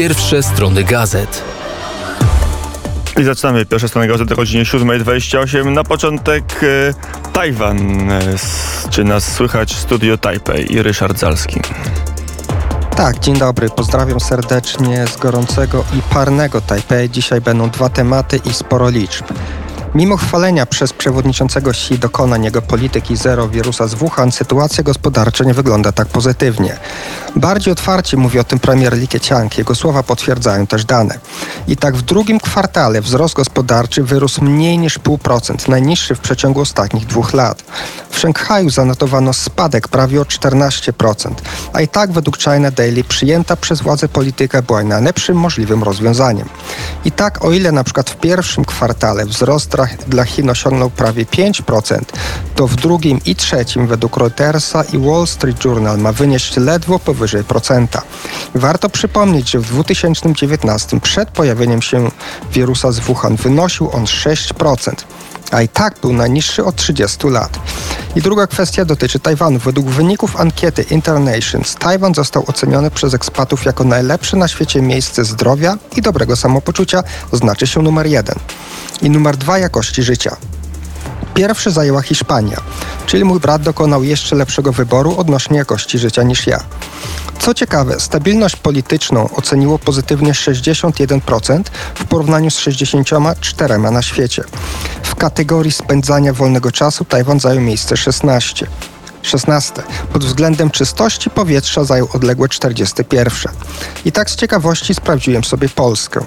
Pierwsze strony gazet. I zaczynamy pierwsze strony gazety o godzinie 7.28. Na początek e, Tajwan. E, czy nas słychać? Studio Taipei i Ryszard Zalski. Tak, dzień dobry. Pozdrawiam serdecznie z gorącego i parnego Tajpej. Dzisiaj będą dwa tematy i sporo liczb. Mimo chwalenia przez przewodniczącego Xi dokonań jego polityki zero wirusa z Wuhan, sytuacja gospodarcza nie wygląda tak pozytywnie. Bardziej otwarcie mówi o tym premier Li Keqiang. Jego słowa potwierdzają też dane. I tak w drugim kwartale wzrost gospodarczy wyrósł mniej niż 0,5%, najniższy w przeciągu ostatnich dwóch lat. W Szanghaju zanotowano spadek prawie o 14%, a i tak według China Daily przyjęta przez władze polityka była najlepszym możliwym rozwiązaniem. I tak o ile na przykład w pierwszym kwartale wzrost dla- Chin osiągnął prawie 5%, to w drugim i trzecim według Reutersa i Wall Street Journal ma wynieść ledwo powyżej procenta. Warto przypomnieć, że w 2019 przed pojawieniem się wirusa z Wuhan wynosił on 6% a i tak był najniższy od 30 lat. I druga kwestia dotyczy Tajwanu. Według wyników ankiety Internations, Tajwan został oceniony przez ekspatów jako najlepsze na świecie miejsce zdrowia i dobrego samopoczucia, znaczy się numer jeden. I numer dwa jakości życia. Pierwszy zajęła Hiszpania, czyli mój brat dokonał jeszcze lepszego wyboru odnośnie jakości życia niż ja. Co ciekawe, stabilność polityczną oceniło pozytywnie 61% w porównaniu z 64% na świecie. Kategorii spędzania wolnego czasu Tajwan zajął miejsce 16. 16. Pod względem czystości powietrza zajął odległe 41. I tak z ciekawości sprawdziłem sobie Polskę.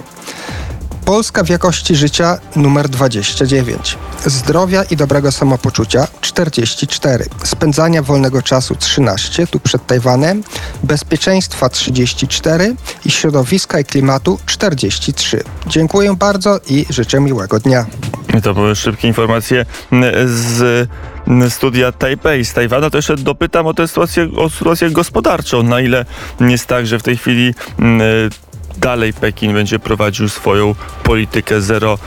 Polska w jakości życia numer 29. Zdrowia i dobrego samopoczucia 44. Spędzania wolnego czasu 13, tu przed Tajwanem. Bezpieczeństwa 34 i środowiska i klimatu 43. Dziękuję bardzo i życzę miłego dnia. To były szybkie informacje z studia Taipei, z Tajwana. To jeszcze dopytam o tę sytuację, o sytuację gospodarczą. Na ile jest tak, że w tej chwili m, dalej Pekin będzie prowadził swoją politykę zero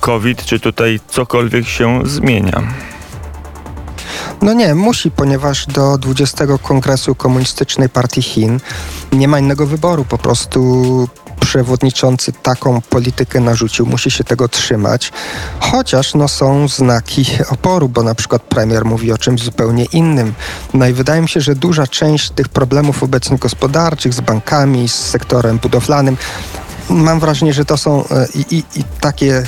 COVID? Czy tutaj cokolwiek się zmienia? No nie, musi, ponieważ do 20 Kongresu Komunistycznej Partii Chin nie ma innego wyboru. Po prostu przewodniczący taką politykę narzucił, musi się tego trzymać. Chociaż no, są znaki oporu, bo na przykład premier mówi o czymś zupełnie innym. No i wydaje mi się, że duża część tych problemów obecnych gospodarczych z bankami, z sektorem budowlanym, mam wrażenie, że to są e, i, i, i takie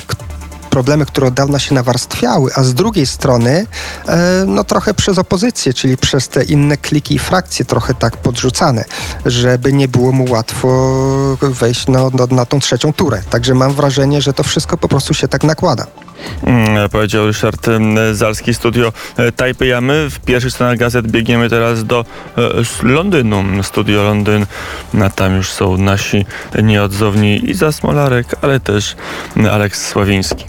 problemy, które od dawna się nawarstwiały, a z drugiej strony e, no trochę przez opozycję, czyli przez te inne kliki i frakcje trochę tak podrzucane, żeby nie było mu łatwo wejść no, na tą trzecią turę. Także mam wrażenie, że to wszystko po prostu się tak nakłada. Mm, Powiedział Ryszard mm, Zalski, studio e, Taipei, a my w pierwszych stronach gazet biegniemy teraz do e, Londynu, studio Londyn. A tam już są nasi nieodzowni Iza Smolarek, ale też Aleks Sławiński.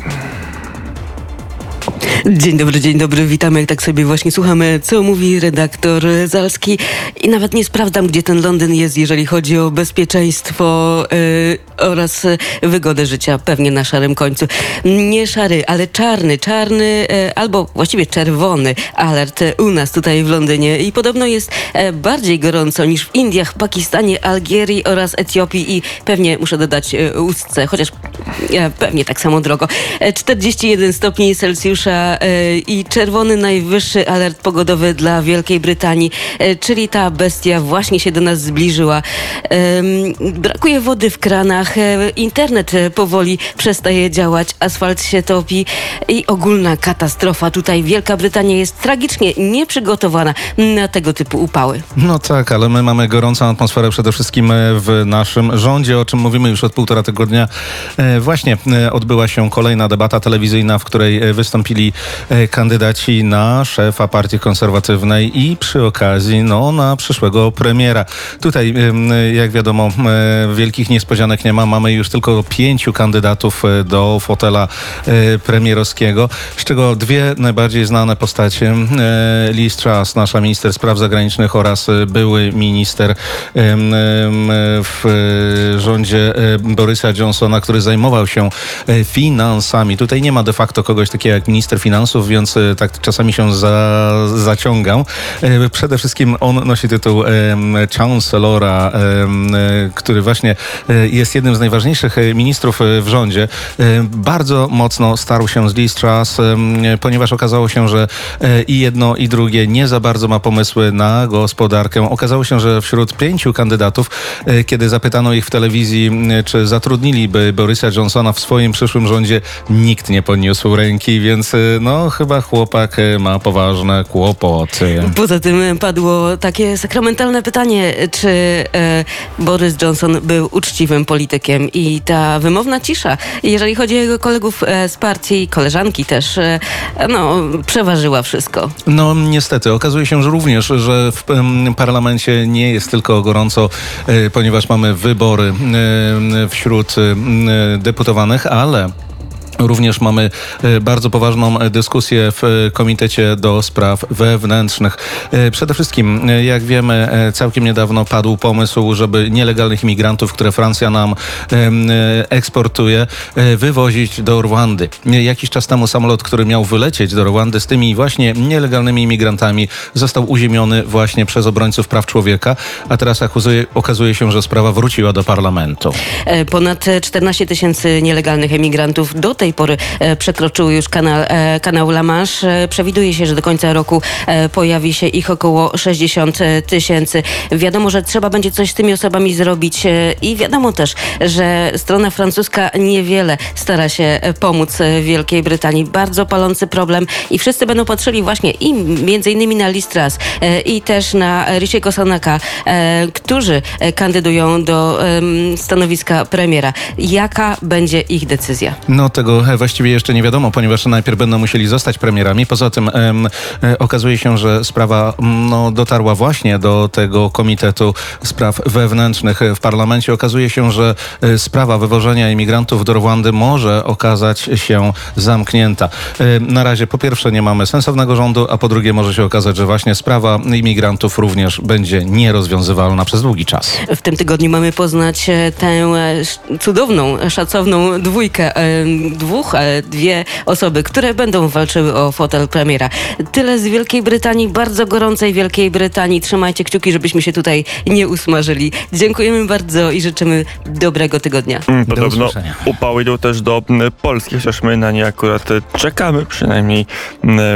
Dzień dobry, dzień dobry, witamy. Jak tak sobie właśnie słuchamy, co mówi redaktor Zalski. I nawet nie sprawdzam, gdzie ten Londyn jest, jeżeli chodzi o bezpieczeństwo yy, oraz wygodę życia, pewnie na szarym końcu. Nie szary, ale czarny, czarny y, albo właściwie czerwony alert u nas tutaj w Londynie. I podobno jest e, bardziej gorąco niż w Indiach, Pakistanie, Algierii oraz Etiopii i pewnie muszę dodać y, Ustce, chociaż pewnie tak samo drogo. E, 41 stopni Celsjusza i czerwony najwyższy alert pogodowy dla Wielkiej Brytanii, e, czyli ta bestia właśnie się do nas zbliżyła. Brakuje wody w kranach, e, internet e, powoli przestaje działać, asfalt się topi i ogólna katastrofa. Tutaj Wielka Brytania jest tragicznie nieprzygotowana na tego typu upały. No tak, ale my mamy gorącą atmosferę przede wszystkim e, w naszym rządzie, o czym mówimy już od półtora tygodnia. E, Właśnie e, odbyła się kolejna debata telewizyjna, w której e, wystąpili e, kandydaci na szefa partii konserwatywnej i przy okazji no, na przyszłego premiera. Tutaj, jak wiadomo, e, wielkich niespodzianek nie ma. Mamy już tylko pięciu kandydatów e, do fotela e, premierowskiego, z czego dwie najbardziej znane postacie. e, Liz Truss, nasza minister spraw zagranicznych oraz e, były minister w e, rządzie e, Borysa Johnsona, który zajmował się e, finansami. Tutaj nie ma de facto kogoś takiego jak minister finansów finansów, więc e, tak czasami się za, zaciągam. E, Przede wszystkim on nosi tytuł em, Chancellora, e, który właśnie e, jest jednym z najważniejszych e, ministrów e, w rządzie. E, Bardzo mocno starł się z Liz Truss, ponieważ okazało się, że e, i jedno i drugie nie za bardzo ma pomysły na gospodarkę. Okazało się, że wśród pięciu kandydatów, e, kiedy zapytano ich w telewizji, czy zatrudniliby Borysa Johnsona w swoim przyszłym rządzie, nikt nie podniósł ręki, więc e, no chyba chłopak e, ma poważne kłopoty. Poza tym padło takie sakramentalne pytanie, czy e, Boris Johnson był uczciwym politykiem i ta wymowna cisza, jeżeli chodzi o jego kolegów e, z partii, koleżanki też, e, no, przeważyła wszystko. No niestety, okazuje się, że również, że w parlamencie nie jest tylko gorąco, ponieważ mamy wybory wśród deputowanych, ale Również mamy e, bardzo poważną e, dyskusję w e, Komitecie do Spraw Wewnętrznych. Przede wszystkim, jak wiemy, całkiem niedawno padł pomysł, żeby nielegalnych imigrantów, które Francja nam eksportuje, wywozić do Rwandy. Jakiś czas temu samolot, który miał wylecieć do Rwandy z tymi właśnie nielegalnymi imigrantami, został uziemiony właśnie przez obrońców praw człowieka, a teraz okazuje, się, że sprawa wróciła do parlamentu. Ponad 14 tysięcy nielegalnych emigrantów do tej pory e, przekroczyły już kanał, e, kanał La Manche. E, Przewiduje się, że do końca roku pojawi się ich około 60 tysięcy. Wiadomo, że trzeba będzie coś z tymi osobami zrobić i wiadomo też, że strona francuska niewiele stara się pomóc Wielkiej Brytanii. Bardzo palący problem i wszyscy będą patrzyli właśnie i między innymi na e, i też na Rishiego Sonaka, e, którzy kandydują do stanowiska premiera. Jaka będzie ich decyzja? No tego właściwie jeszcze nie wiadomo, ponieważ najpierw będą musieli zostać premierami. Poza tym em, e, okazuje się, że sprawa no, dotarła właśnie do tego Komitetu Spraw Wewnętrznych w parlamencie. Okazuje się, że e, sprawa wywożenia imigrantów do Rwandy może okazać się zamknięta. E, Na razie po pierwsze nie mamy sensownego rządu, a po drugie może się okazać, że właśnie sprawa imigrantów również będzie nierozwiązywalna przez długi czas. W tym tygodniu mamy poznać tę cudowną, szacowną dwójkę, dwóch, e, dwie osoby, które będą walczyły o fotel premiera. Tyle z Wielkiej Brytanii, bardzo gorącej Wielkiej Brytanii. Trzymajcie kciuki, żebyśmy się tutaj nie usmażyli. Dziękujemy bardzo i życzymy dobrego tygodnia. Mm, Podobno upały idą też do Polski, chociaż my na nie akurat e, czekamy, przynajmniej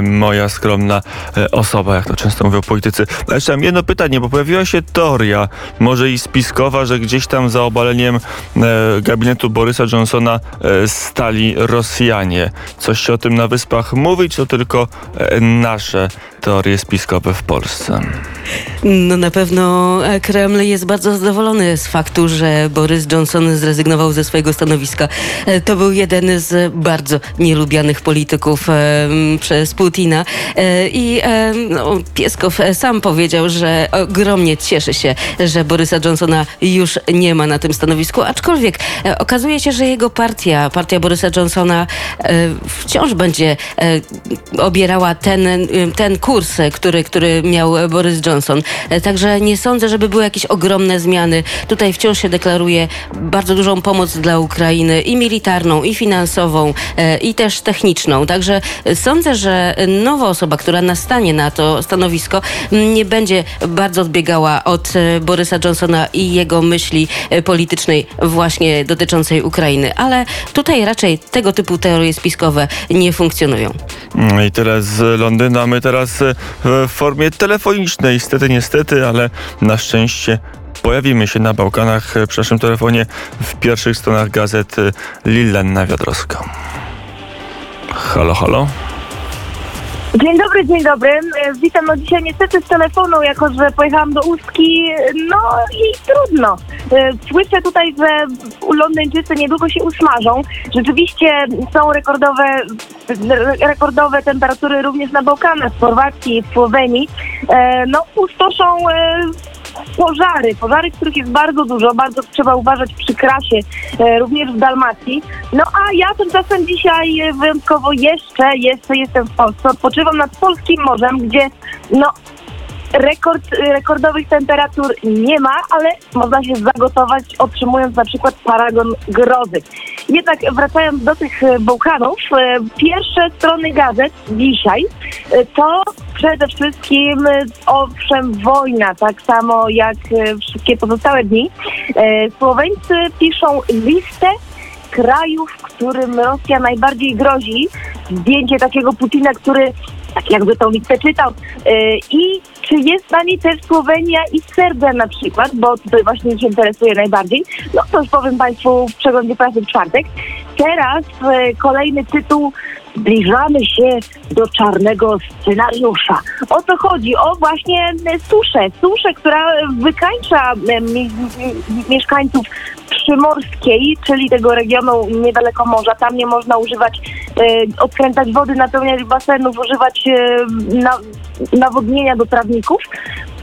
moja skromna e, osoba, jak to często mówią politycy. A Jeszcze mam jedno pytanie, bo pojawiła się teoria, może i spiskowa, że gdzieś tam za obaleniem e, gabinetu Borysa Johnsona stali Rosjanie. Coś się o tym na Wyspach mówi, to tylko e, nasze teorie spiskowe w Polsce? No na pewno e, Kreml jest bardzo zadowolony z faktu, że Boris Johnson zrezygnował ze swojego stanowiska. E, To był jeden z bardzo nielubianych polityków przez Putina i no, Pieskow sam powiedział, że ogromnie cieszy się, że Borysa Johnsona już nie ma na tym stanowisku, aczkolwiek okazuje się, że jego partia, partia Borysa Johnsona e, wciąż będzie e, obierała ten, e, ten kurs, który, który miał Boris Johnson. Także nie sądzę, żeby były jakieś ogromne zmiany. Tutaj wciąż się deklaruje bardzo dużą pomoc dla Ukrainy i militarną, i finansową, i też techniczną. Także sądzę, że nowa osoba, która nastanie na to stanowisko, nie będzie bardzo odbiegała od Borysa Johnsona i jego myśli politycznej właśnie dotyczącej Ukrainy. Ale tutaj raczej tego typu teorie spiskowe nie funkcjonują. Mm, I tyle z Londynu, a my teraz e, w formie telefonicznej. Niestety, niestety, ale na szczęście pojawimy się na Bałkanach e, przy naszym telefonie w pierwszych stronach gazet e, Lillenna Wiodrowska. Halo, halo. Dzień dobry, dzień dobry. E, Witam no dzisiaj niestety z telefonu, jako że pojechałam do Ustki, no i trudno. E, Słyszę tutaj, że Londyńczycy niedługo się usmażą. Rzeczywiście są rekordowe, re- rekordowe temperatury również na Bałkanach, w Chorwacji, w Słowenii. E, No pustoszą pożary, pożary, których jest bardzo dużo, bardzo trzeba uważać przy krasie, e, również w Dalmacji. No a ja tymczasem dzisiaj wyjątkowo jeszcze, jeszcze jestem w Polsce, odpoczywam nad Polskim Morzem, gdzie no rekord, rekordowych temperatur nie ma, ale można się zagotować otrzymując na przykład paragon grozy. Jednak wracając do tych e, Bałkanów, e, pierwsze strony gazet dzisiaj e, to przede wszystkim, e, owszem, wojna, tak samo jak e, wszystkie pozostałe dni. E, Słoweńcy piszą listę krajów, którym Rosja najbardziej grozi. Zdjęcie takiego Putina, który tak jakby tą listę czytał. E, I czy jest na niej też Słowenia i Serbia na przykład, bo tutaj właśnie się interesuje najbardziej. No to już powiem Państwu w przeglądzie prasy w czwartek. Teraz e, kolejny tytuł Zbliżamy się do czarnego scenariusza. O co chodzi? O właśnie e, suszę. Suszę, która wykańcza e, mi, mi, mieszkańców przymorskiej, czyli tego regionu niedaleko morza. Tam nie można używać, e, odkręcać wody, napełniać basenów, używać e, na, nawodnienia do trawników,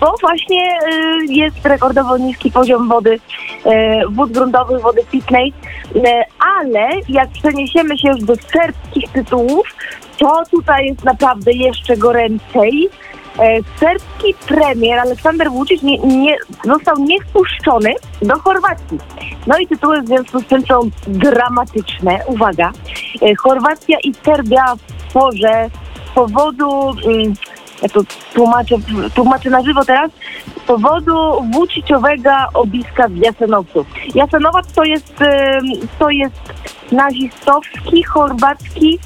bo właśnie e, jest rekordowo niski poziom wody, e, wód gruntowych, wody pitnej. E, ale jak przeniesiemy się już do serbskich tytułów, to tutaj jest naprawdę jeszcze goręcej. Serbski premier Aleksander Vucic nie, nie, został niewpuszczony do Chorwacji. No i tytuły w związku z tym są dramatyczne. Uwaga. Chorwacja i Serbia w sporze z powodu, mm, ja to tłumaczę, tłumaczę na żywo teraz, z powodu Vucicowego obiska w Jasenowcu. Jasenowac to jest, to jest nazistowski, chorwacki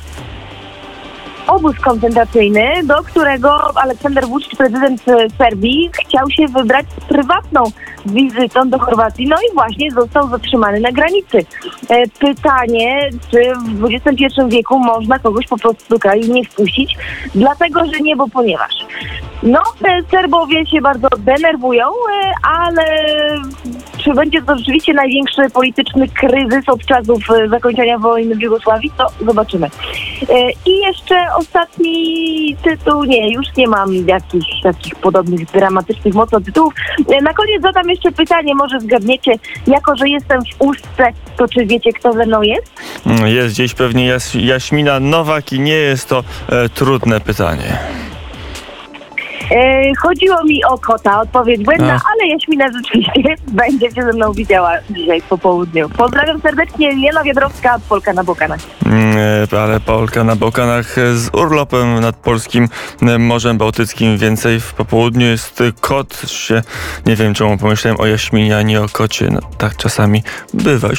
obóz koncentracyjny, do którego Aleksander Vucic, prezydent e, Serbii, chciał się wybrać prywatną wizytą do Chorwacji, no i właśnie został zatrzymany na granicy. E, Pytanie, czy w XXI wieku można kogoś po prostu do kraju nie wpuścić, dlatego, że nie, bo ponieważ. No, e, Serbowie się bardzo denerwują, e, ale czy będzie to rzeczywiście największy polityczny kryzys od czasów e, zakończenia wojny w Jugosławii, to zobaczymy. E, I jeszcze ostatni tytuł, nie, już nie mam jakichś takich podobnych dramatycznych mocno tytułów. E, Na koniec zadam jeszcze pytanie, może zgadniecie, jako że jestem w Ustce, to czy wiecie, kto ze mną jest? Mm, Jest gdzieś pewnie Jas Jaśmina Nowak i nie jest to e, trudne pytanie. E, chodziło mi o kota, odpowiedź błędna, Ach. ale Jaśmina rzeczywiście będzie się ze mną widziała dzisiaj po południu. Pozdrawiam serdecznie, Jana Wiadrowska, Polka na Bokanach. Mm, e, Ale Polka na Bałkanach e, z urlopem nad polskim e, Morzem Bałtyckim. Więcej w popołudniu jest kot. Się, nie wiem czemu pomyślałem o Jaśminie, a nie o kocie. No, tak czasami bywa.